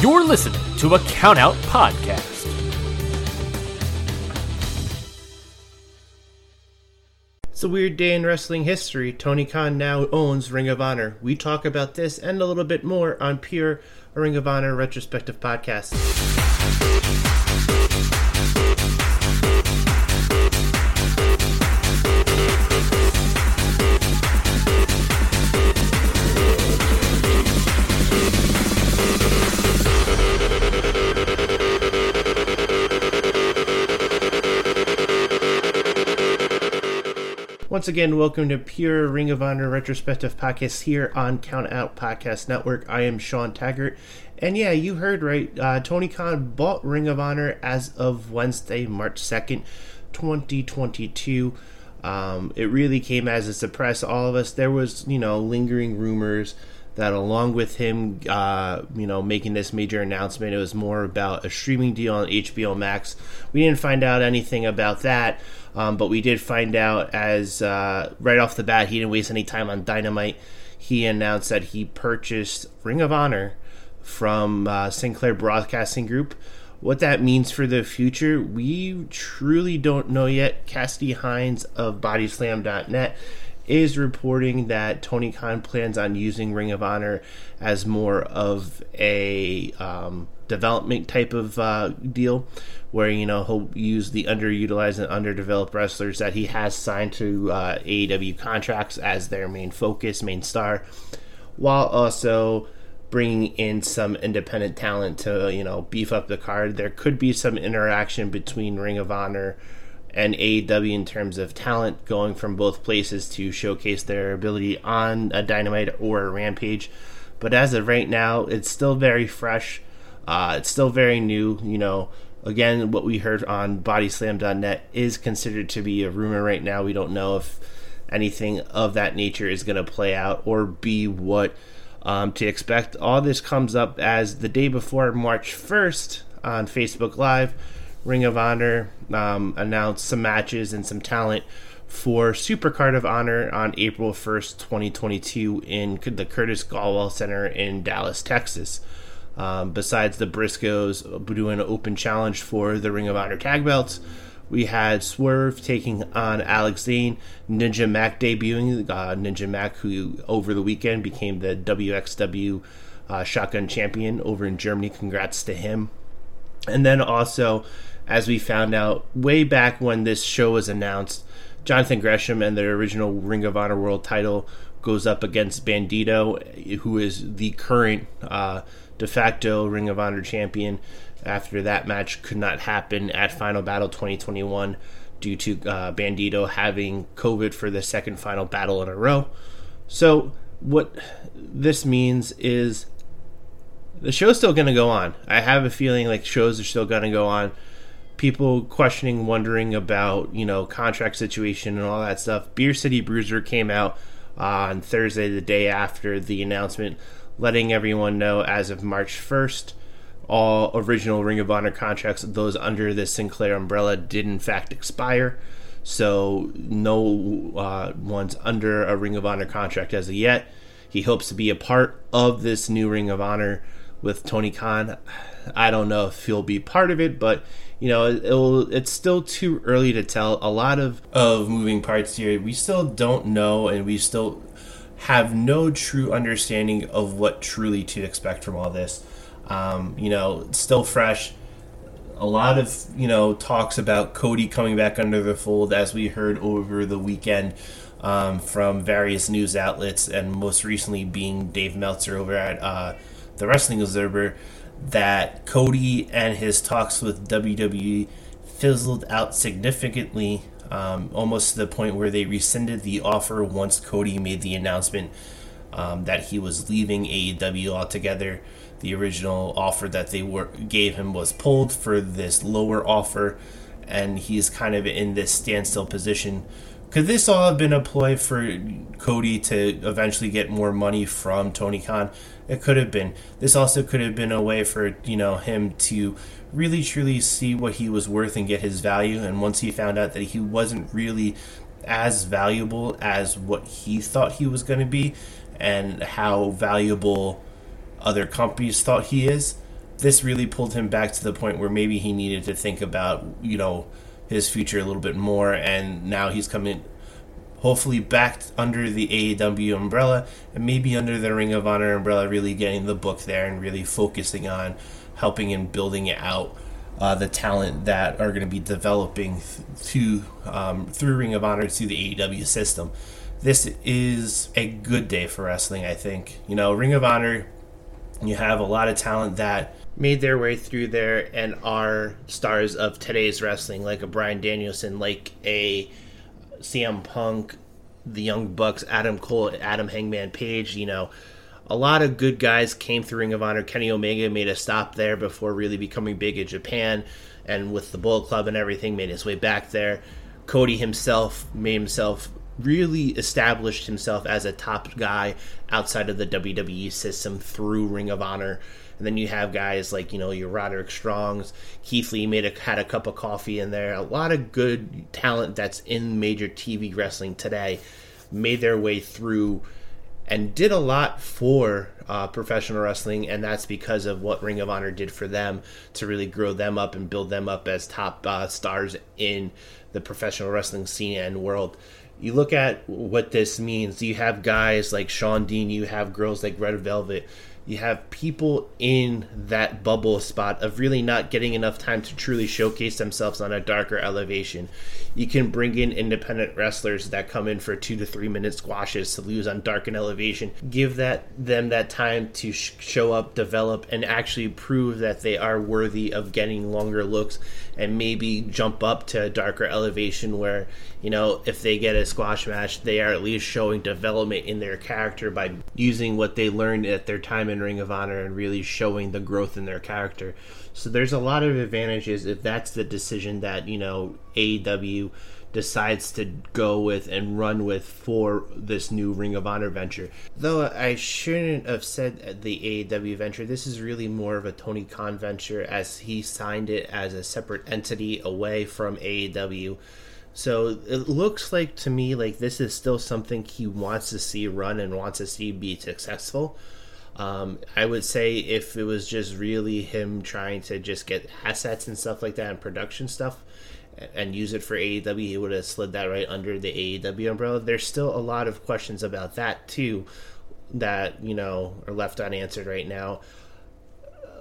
You're listening to a Countout Podcast. It's a weird day in wrestling history. Tony Khan now owns Ring of Honor. We talk about this and a little bit more on Pure a Ring of Honor retrospective podcast. Once again, welcome to Pure Ring of Honor Retrospective Podcast here on Count Out Podcast Network. I am Sean Taggart. And yeah, you heard right. Uh, Tony Khan bought Ring of Honor as of Wednesday, March 2nd, 2022. Um, it really came as a surprise to all of us. There was, you know, lingering rumors that along with him, uh, you know, making this major announcement, it was more about a streaming deal on HBO Max. We didn't find out anything about that, um, but we did find out as uh, right off the bat, he didn't waste any time on Dynamite. He announced that he purchased Ring of Honor from uh, Sinclair Broadcasting Group. What that means for the future, we truly don't know yet. Cassidy Haynes of Bodyslam.net is reporting that Tony Khan plans on using Ring of Honor as more of a um, development type of uh, deal, where you know he'll use the underutilized and underdeveloped wrestlers that he has signed to uh, AEW contracts as their main focus, main star, while also bringing in some independent talent to you know beef up the card. There could be some interaction between Ring of Honor and AEW in terms of talent going from both places to showcase their ability on a Dynamite or a Rampage. But as of right now, it's still very fresh. Uh, it's still very new. You know, again, what we heard on BodySlam.net is considered to be a rumor right now. We don't know if anything of that nature is going to play out or be what um, to expect. All this comes up as the day before March 1st on Facebook Live Ring of Honor um, announced some matches and some talent for Supercard of Honor on April 1st, 2022, in the Curtis Culwell Center in Dallas, Texas. Um, besides the Briscoes doing an open challenge for the Ring of Honor tag belts, we had Swerve taking on Alex Zayne, Ninja Mack debuting, uh, Ninja Mack, who over the weekend became the WXW uh, Shotgun Champion over in Germany. Congrats to him. And then also, as we found out way back when this show was announced, Jonathan Gresham and their original Ring of Honor World title goes up against Bandito, who is the current uh, de facto Ring of Honor champion. After that match could not happen at Final Battle 2021 due to uh, Bandito having COVID for the second final battle in a row. So, what this means is the show's still going to go on. I have a feeling like shows are still going to go on. People questioning, wondering about you know contract situation and all that stuff. Beer City Bruiser came out on Thursday, the day after the announcement, letting everyone know as of March first, all original Ring of Honor contracts, those under the Sinclair umbrella, did in fact expire. So no uh, one's under a Ring of Honor contract as of yet. He hopes to be a part of this new Ring of Honor with Tony Khan. I don't know if he'll be part of it, but you know, it'll, it's still too early to tell. A lot of of moving parts here. We still don't know, and we still have no true understanding of what truly to expect from all this. Um, you know, still fresh. A lot of you know talks about Cody coming back under the fold, as we heard over the weekend um, from various news outlets, and most recently being Dave Meltzer over at. Uh, the Wrestling Observer that Cody and his talks with WWE fizzled out significantly, um, almost to the point where they rescinded the offer once Cody made the announcement um, that he was leaving AEW altogether. The original offer that they were, gave him was pulled for this lower offer, and he's kind of in this standstill position could this all have been a ploy for Cody to eventually get more money from Tony Khan? It could have been. This also could have been a way for you know him to really truly see what he was worth and get his value. And once he found out that he wasn't really as valuable as what he thought he was going to be, and how valuable other companies thought he is, this really pulled him back to the point where maybe he needed to think about, you know, his future a little bit more. And now he's coming, hopefully, back under the AEW umbrella and maybe under the Ring of Honor umbrella, really getting the book there and really focusing on helping and building out. Uh, the talent that are going to be developing to um, through Ring of Honor to the AEW system. This is a good day for wrestling, I think. You know, Ring of Honor, you have a lot of talent that made their way through there and are stars of today's wrestling, like a Bryan Danielson, like a CM Punk, the Young Bucks, Adam Cole, Adam Hangman Page, you know. A lot of good guys came through Ring of Honor. Kenny Omega made a stop there before really becoming big in Japan, and with the Bullet Club and everything, made his way back there. Cody himself made himself really established himself as a top guy outside of the WWE system through Ring of Honor. And then you have guys like, you know, your Roderick Strongs, Keith Lee made a, had a cup of coffee in there. A lot of good talent that's in major TV wrestling today made their way through and did a lot for uh, professional wrestling, and that's because of what Ring of Honor did for them to really grow them up and build them up as top uh, stars in the professional wrestling scene and world you look at what this means. You have guys like Shawn Dean, you have girls like Red Velvet, you have people in that bubble spot of really not getting enough time to truly showcase themselves on a darker elevation. You can bring in independent wrestlers that come in for two to three minute squashes to lose on dark and elevation. Give that them that time to sh- show up, develop, and actually prove that they are worthy of getting longer looks and maybe jump up to a darker elevation where you know if they get a squash match, they are at least showing development in their character by using what they learned at their time in in Ring of Honor and really showing the growth in their character. So there's a lot of advantages if that's the decision that, you know, AEW decides to go with and run with for this new Ring of Honor venture. Though I shouldn't have said the AEW venture, this is really more of a Tony Khan venture as he signed it as a separate entity away from AEW. So it looks like to me like this is still something he wants to see run and wants to see be successful. Um, I would say if it was just really him trying to just get assets and stuff like that and production stuff and use it for AEW, he would have slid that right under the AEW umbrella. There's still a lot of questions about that too that, you know, are left unanswered right now.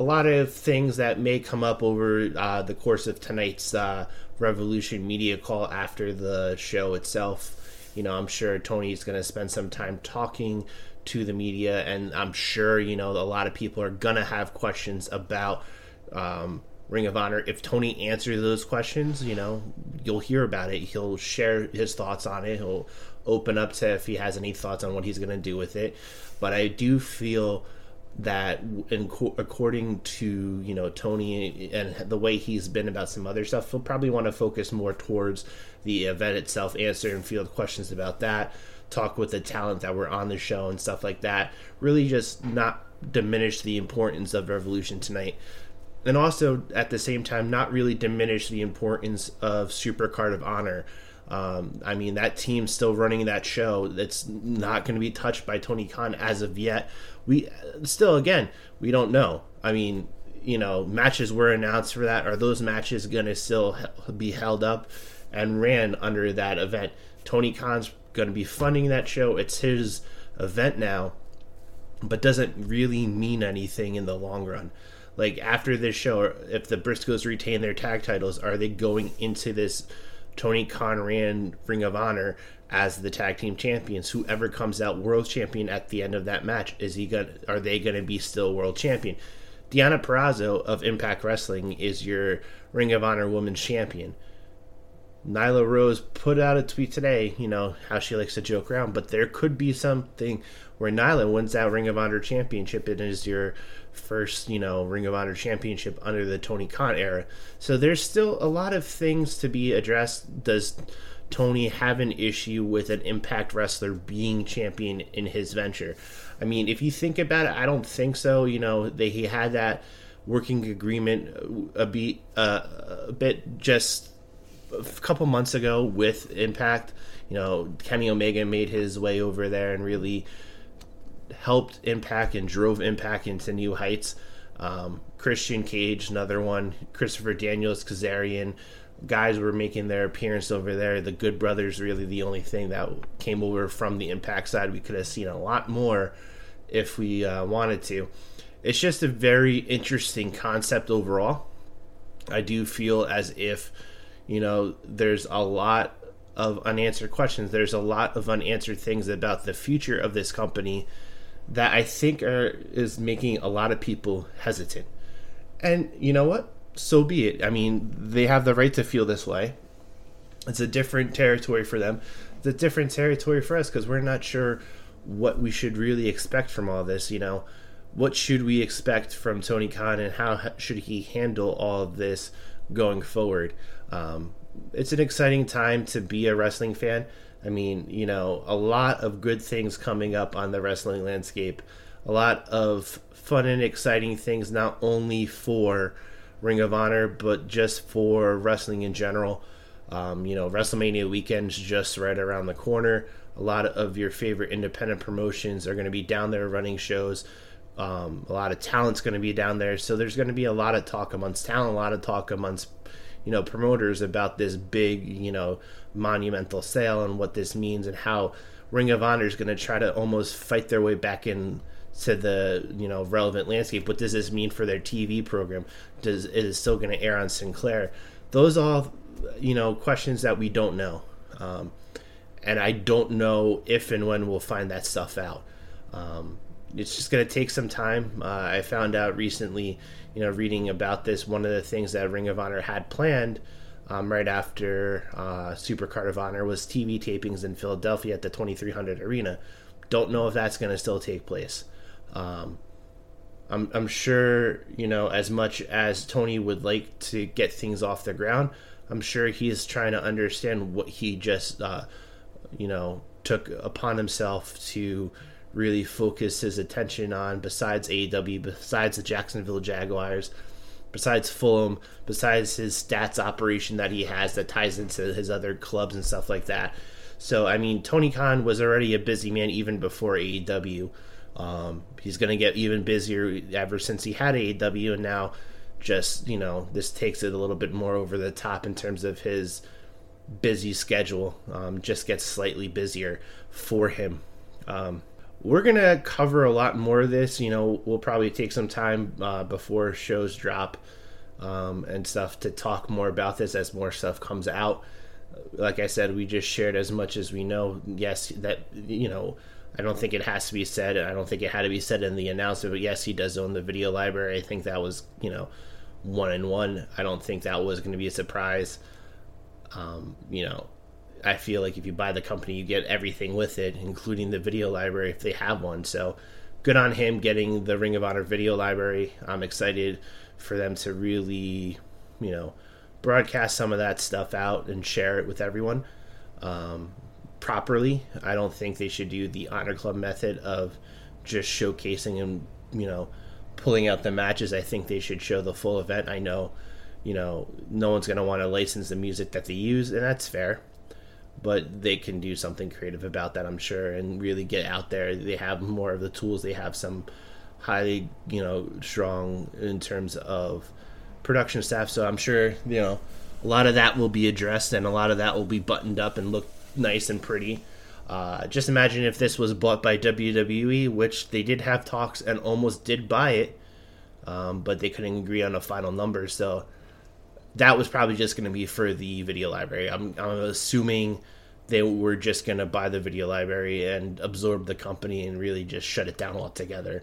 A lot of things that may come up over uh, the course of tonight's uh, Revolution media call after the show itself. You know, I'm sure Tony's going to spend some time talking to the media, and I'm sure you know a lot of people are gonna have questions about um, Ring of Honor. If Tony answers those questions, you know you'll hear about it. He'll share his thoughts on it. He'll open up to if he has any thoughts on what he's gonna do with it. But I do feel that in, according to you know Tony and the way he's been about some other stuff, he'll probably want to focus more towards the event itself, answer and field questions about that talk with the talent that were on the show and stuff like that. Really, just not diminish the importance of Revolution tonight. And also, at the same time, not really diminish the importance of Supercard of Honor. Um, I mean, that team's still running that show. That's not going to be touched by Tony Khan as of yet. We still, again, we don't know. I mean, you know, matches were announced for that. Are those matches going to still be held up and ran under that event? Tony Khan's going to be funding that show. It's his event now, but doesn't really mean anything in the long run. Like after this show, if the Briscoes retain their tag titles, are they going into this Tony Khan ran Ring of Honor as the tag team champions? Whoever comes out world champion at the end of that match, is he going? Are they going to be still world champion? Deonna Purrazzo of Impact Wrestling is your Ring of Honor Women's Champion. Nyla Rose put out a tweet today, you know, how she likes to joke around, but there could be something where Nyla wins that Ring of Honor championship and is your first, you know, Ring of Honor championship under the Tony Khan era. So there's still a lot of things to be addressed. Does Tony have an issue with an Impact wrestler being champion in his venture? I mean, if you think about it, I don't think so. You know, they, he had that working agreement a bit, uh, a bit just a couple months ago with Impact. You know, Kenny Omega made his way over there and really helped Impact and drove Impact into new heights. Um, Christian Cage, another one. Christopher Daniels, Kazarian. Guys were making their appearance over there. The Good Brothers, really the only thing that came over from the Impact side. We could have seen a lot more if we uh, wanted to. It's just a very interesting concept overall. I do feel as if, you know, there's a lot of unanswered questions. There's a lot of unanswered things about the future of this company that I think are is making a lot of people hesitant. And you know what? So be it. I mean, they have the right to feel this way. It's a different territory for them. It's a different territory for us because we're not sure what we should really expect from all this. You know, what should we expect from Tony Khan and how should he handle all of this going forward? Um, it's an exciting time to be a wrestling fan. I mean, you know, a lot of good things coming up on the wrestling landscape. A lot of fun and exciting things, not only for Ring of Honor, but just for wrestling in general. Um, you know, WrestleMania weekend's just right around the corner. A lot of your favorite independent promotions are going to be down there running shows. Um, a lot of talent's going to be down there. So there's going to be a lot of talk amongst talent, a lot of talk amongst you know promoters about this big you know monumental sale and what this means and how Ring of Honor is going to try to almost fight their way back in to the you know relevant landscape. What does this mean for their TV program? Does it is still going to air on Sinclair? Those all you know questions that we don't know, um, and I don't know if and when we'll find that stuff out. Um, it's just going to take some time. Uh, I found out recently you know, reading about this, one of the things that Ring of Honor had planned um, right after uh, Supercard of Honor was TV tapings in Philadelphia at the 2300 Arena. Don't know if that's going to still take place. Um, I'm, I'm sure, you know, as much as Tony would like to get things off the ground, I'm sure he's trying to understand what he just, uh, you know, took upon himself to really focus his attention on besides AEW, besides the Jacksonville Jaguars, besides Fulham, besides his stats operation that he has that ties into his other clubs and stuff like that. So, I mean, Tony Khan was already a busy man even before AEW. Um, he's going to get even busier ever since he had AEW, and now just, you know, this takes it a little bit more over the top in terms of his busy schedule. Um, just gets slightly busier for him. Um, we're gonna cover a lot more of this. You know, we'll probably take some time uh, before shows drop um, and stuff to talk more about this as more stuff comes out. Like I said, we just shared as much as we know. Yes, that you know, I don't think it has to be said. I don't think it had to be said in the announcement. But yes, he does own the video library. I think that was you know one and one. I don't think that was going to be a surprise. Um, you know, I feel like if you buy the company, you get everything with it, including the video library if they have one. So good on him getting the Ring of Honor video library. I'm excited for them to really, you know, broadcast some of that stuff out and share it with everyone um, properly. I don't think they should do the Honor Club method of just showcasing and, you know, pulling out the matches. I think they should show the full event. I know, you know, no one's going to want to license the music that they use, and that's fair but they can do something creative about that, I'm sure, and really get out there. They have more of the tools. They have some highly, you know, strong in terms of production staff. So I'm sure, you know, a lot of that will be addressed and a lot of that will be buttoned up and look nice and pretty. Uh, just imagine if this was bought by WWE, which they did have talks and almost did buy it, um, but they couldn't agree on a final number. So that was probably just going to be for the video library. I'm, I'm assuming they were just going to buy the video library and absorb the company and really just shut it down altogether.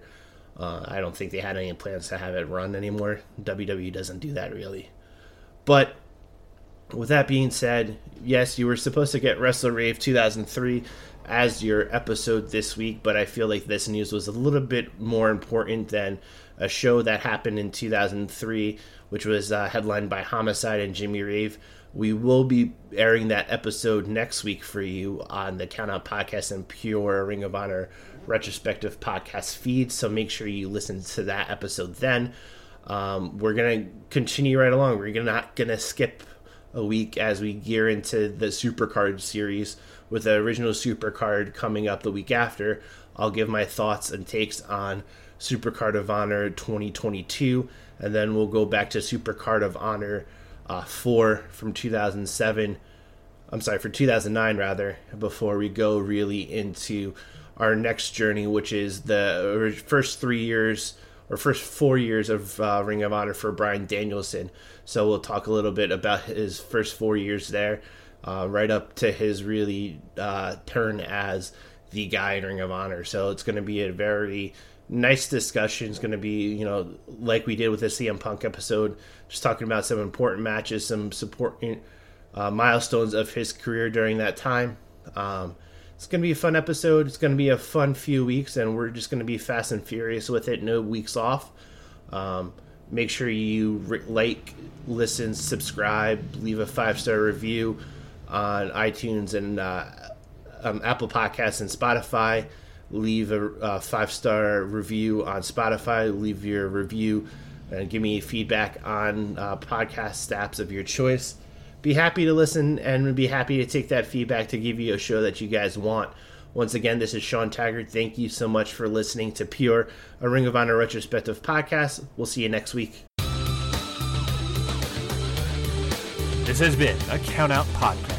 Uh, I don't think they had any plans to have it run anymore. WWE doesn't do that really. But with that being said, yes, you were supposed to get Wrestle Rave 2003 as your episode this week, but I feel like this news was a little bit more important than a show that happened in 2003 which was uh, headlined by Homicide and Jimmy Rave. We will be airing that episode next week for you on the Count Countout Podcast and Pure Ring of Honor retrospective podcast feed. So make sure you listen to that episode then. Um, we're gonna continue right along. We're not gonna skip a week as we gear into the Supercard series with the original Supercard coming up the week after. I'll give my thoughts and takes on Supercard of Honor 2022, and then we'll go back to Supercard of Honor uh, 4 from 2007. I'm sorry, for 2009 rather, before we go really into our next journey, which is the first three years or first four years of uh, Ring of Honor for Bryan Danielson. So we'll talk a little bit about his first four years there, uh, right up to his really uh, turn as the guy in Ring of Honor. So it's going to be a very nice discussion. is going to be, you know, like we did with the CM Punk episode, just talking about some important matches, some support uh, milestones of his career during that time. Um, it's going to be a fun episode. It's going to be a fun few weeks, and we're just going to be fast and furious with it. No weeks off. Um, make sure you re- like, listen, subscribe, leave a five star review on iTunes and uh, um, Apple Podcasts and Spotify. Leave a, a five star review on Spotify. Leave your review and give me feedback on uh, podcast apps of your choice. Be happy to listen and be happy to take that feedback to give you a show that you guys want. Once again, this is Sean Taggart. Thank you so much for listening to Pure, a Ring of Honor retrospective podcast. We'll see you next week. This has been a Countout Podcast.